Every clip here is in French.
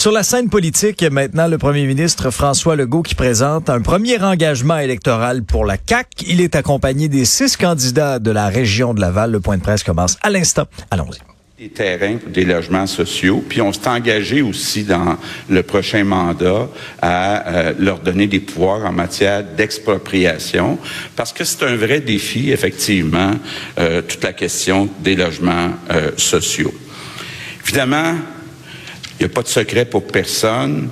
Sur la scène politique, maintenant, le premier ministre François Legault qui présente un premier engagement électoral pour la CAQ. Il est accompagné des six candidats de la région de Laval. Le point de presse commence à l'instant. Allons-y des terrains pour des logements sociaux. Puis on s'est engagé aussi dans le prochain mandat à euh, leur donner des pouvoirs en matière d'expropriation, parce que c'est un vrai défi, effectivement, euh, toute la question des logements euh, sociaux. Évidemment, il n'y a pas de secret pour personne.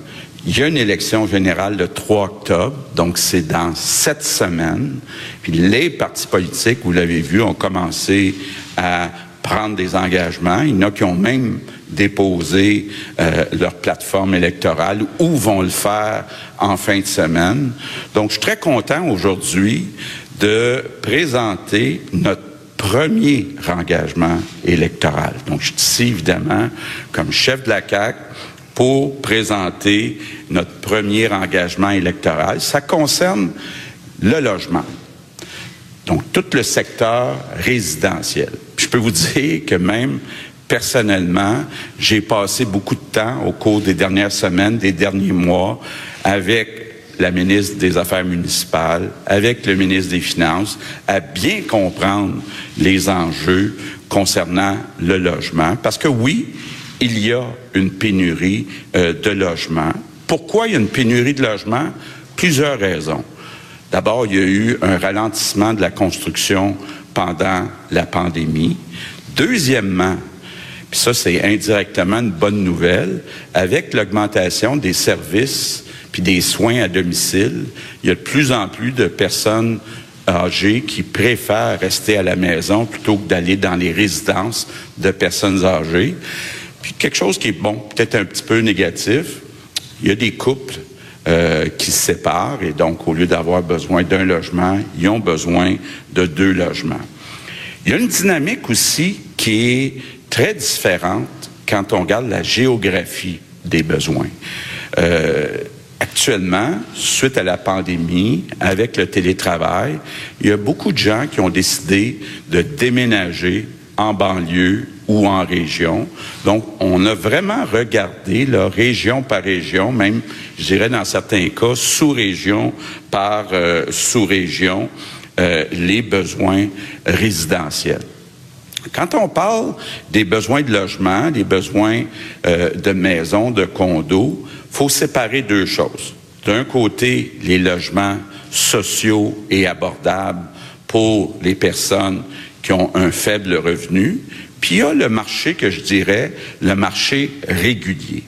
Il y a une élection générale le 3 octobre, donc c'est dans sept semaines. Puis les partis politiques, vous l'avez vu, ont commencé à prendre des engagements. Il y en a qui ont même déposé euh, leur plateforme électorale ou vont le faire en fin de semaine. Donc, je suis très content aujourd'hui de présenter notre premier engagement électoral. Donc, je suis ici, évidemment, comme chef de la CAC pour présenter notre premier engagement électoral. Ça concerne le logement. Donc, tout le secteur résidentiel. je peux vous dire que même personnellement, j'ai passé beaucoup de temps au cours des dernières semaines, des derniers mois, avec la ministre des Affaires municipales, avec le ministre des Finances, à bien comprendre les enjeux concernant le logement. Parce que oui, il y a une pénurie euh, de logements. Pourquoi il y a une pénurie de logements? Plusieurs raisons. D'abord, il y a eu un ralentissement de la construction pendant la pandémie. Deuxièmement, puis ça c'est indirectement une bonne nouvelle, avec l'augmentation des services puis des soins à domicile, il y a de plus en plus de personnes âgées qui préfèrent rester à la maison plutôt que d'aller dans les résidences de personnes âgées. Puis quelque chose qui est bon, peut-être un petit peu négatif, il y a des couples euh, qui se séparent et donc au lieu d'avoir besoin d'un logement, ils ont besoin de deux logements. Il y a une dynamique aussi qui est très différente quand on regarde la géographie des besoins. Euh, actuellement, suite à la pandémie, avec le télétravail, il y a beaucoup de gens qui ont décidé de déménager en banlieue ou en région. Donc, on a vraiment regardé, là, région par région, même, je dirais dans certains cas, sous-région par euh, sous-région, euh, les besoins résidentiels. Quand on parle des besoins de logement, des besoins euh, de maisons, de condos, faut séparer deux choses. D'un côté, les logements sociaux et abordables pour les personnes qui ont un faible revenu, puis il y a le marché que je dirais le marché régulier.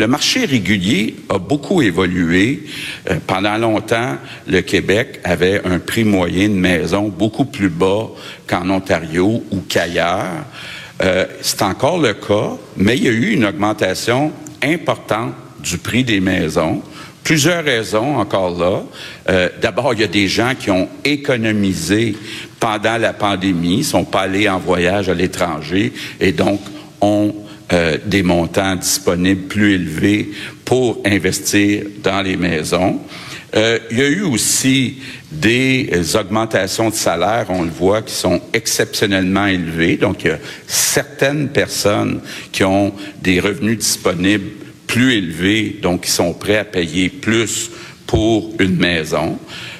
Le marché régulier a beaucoup évolué. Euh, pendant longtemps, le Québec avait un prix moyen de maison beaucoup plus bas qu'en Ontario ou qu'ailleurs. Euh, c'est encore le cas, mais il y a eu une augmentation importante du prix des maisons. Plusieurs raisons encore là. Euh, d'abord, il y a des gens qui ont économisé pendant la pandémie, sont pas allés en voyage à l'étranger et donc ont euh, des montants disponibles plus élevés pour investir dans les maisons. Euh, il y a eu aussi des augmentations de salaire, on le voit, qui sont exceptionnellement élevées. Donc, il y a certaines personnes qui ont des revenus disponibles plus élevés, donc qui sont prêts à payer plus pour une maison.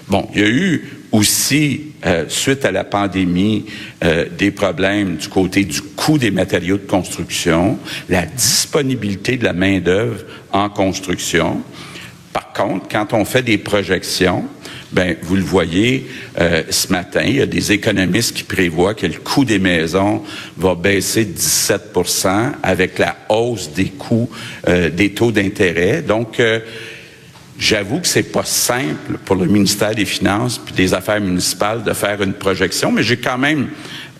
Bon, il y a eu aussi, euh, suite à la pandémie, euh, des problèmes du côté du coût des matériaux de construction, la disponibilité de la main-d'œuvre en construction. Par contre, quand on fait des projections, ben vous le voyez euh, ce matin, il y a des économistes qui prévoient que le coût des maisons va baisser de 17% avec la hausse des coûts euh, des taux d'intérêt. Donc euh, J'avoue que c'est pas simple pour le ministère des Finances puis des Affaires municipales de faire une projection, mais j'ai quand même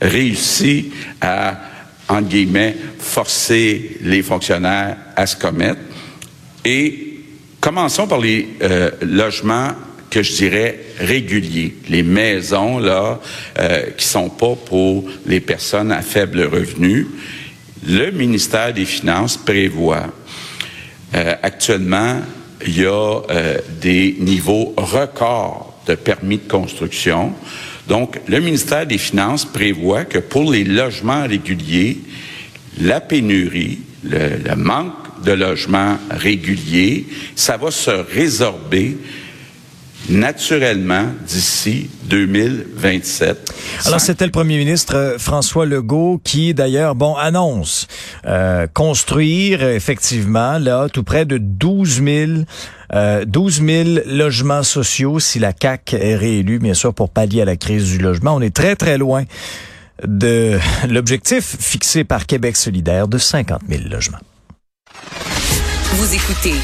réussi à, entre guillemets, forcer les fonctionnaires à se commettre. Et commençons par les logements que je dirais réguliers, les maisons là euh, qui sont pas pour les personnes à faible revenu. Le ministère des Finances prévoit euh, actuellement il y a euh, des niveaux records de permis de construction. Donc, le ministère des Finances prévoit que pour les logements réguliers, la pénurie, le, le manque de logements réguliers. Ça va se résorber naturellement d'ici 2027. Alors c'était le premier ministre euh, François Legault qui d'ailleurs bon annonce euh, construire effectivement là tout près de 12 000 euh, 12 000 logements sociaux si la CAC est réélue bien sûr pour pallier à la crise du logement. On est très très loin de l'objectif fixé par Québec solidaire de 50 000 logements. Vous écoutez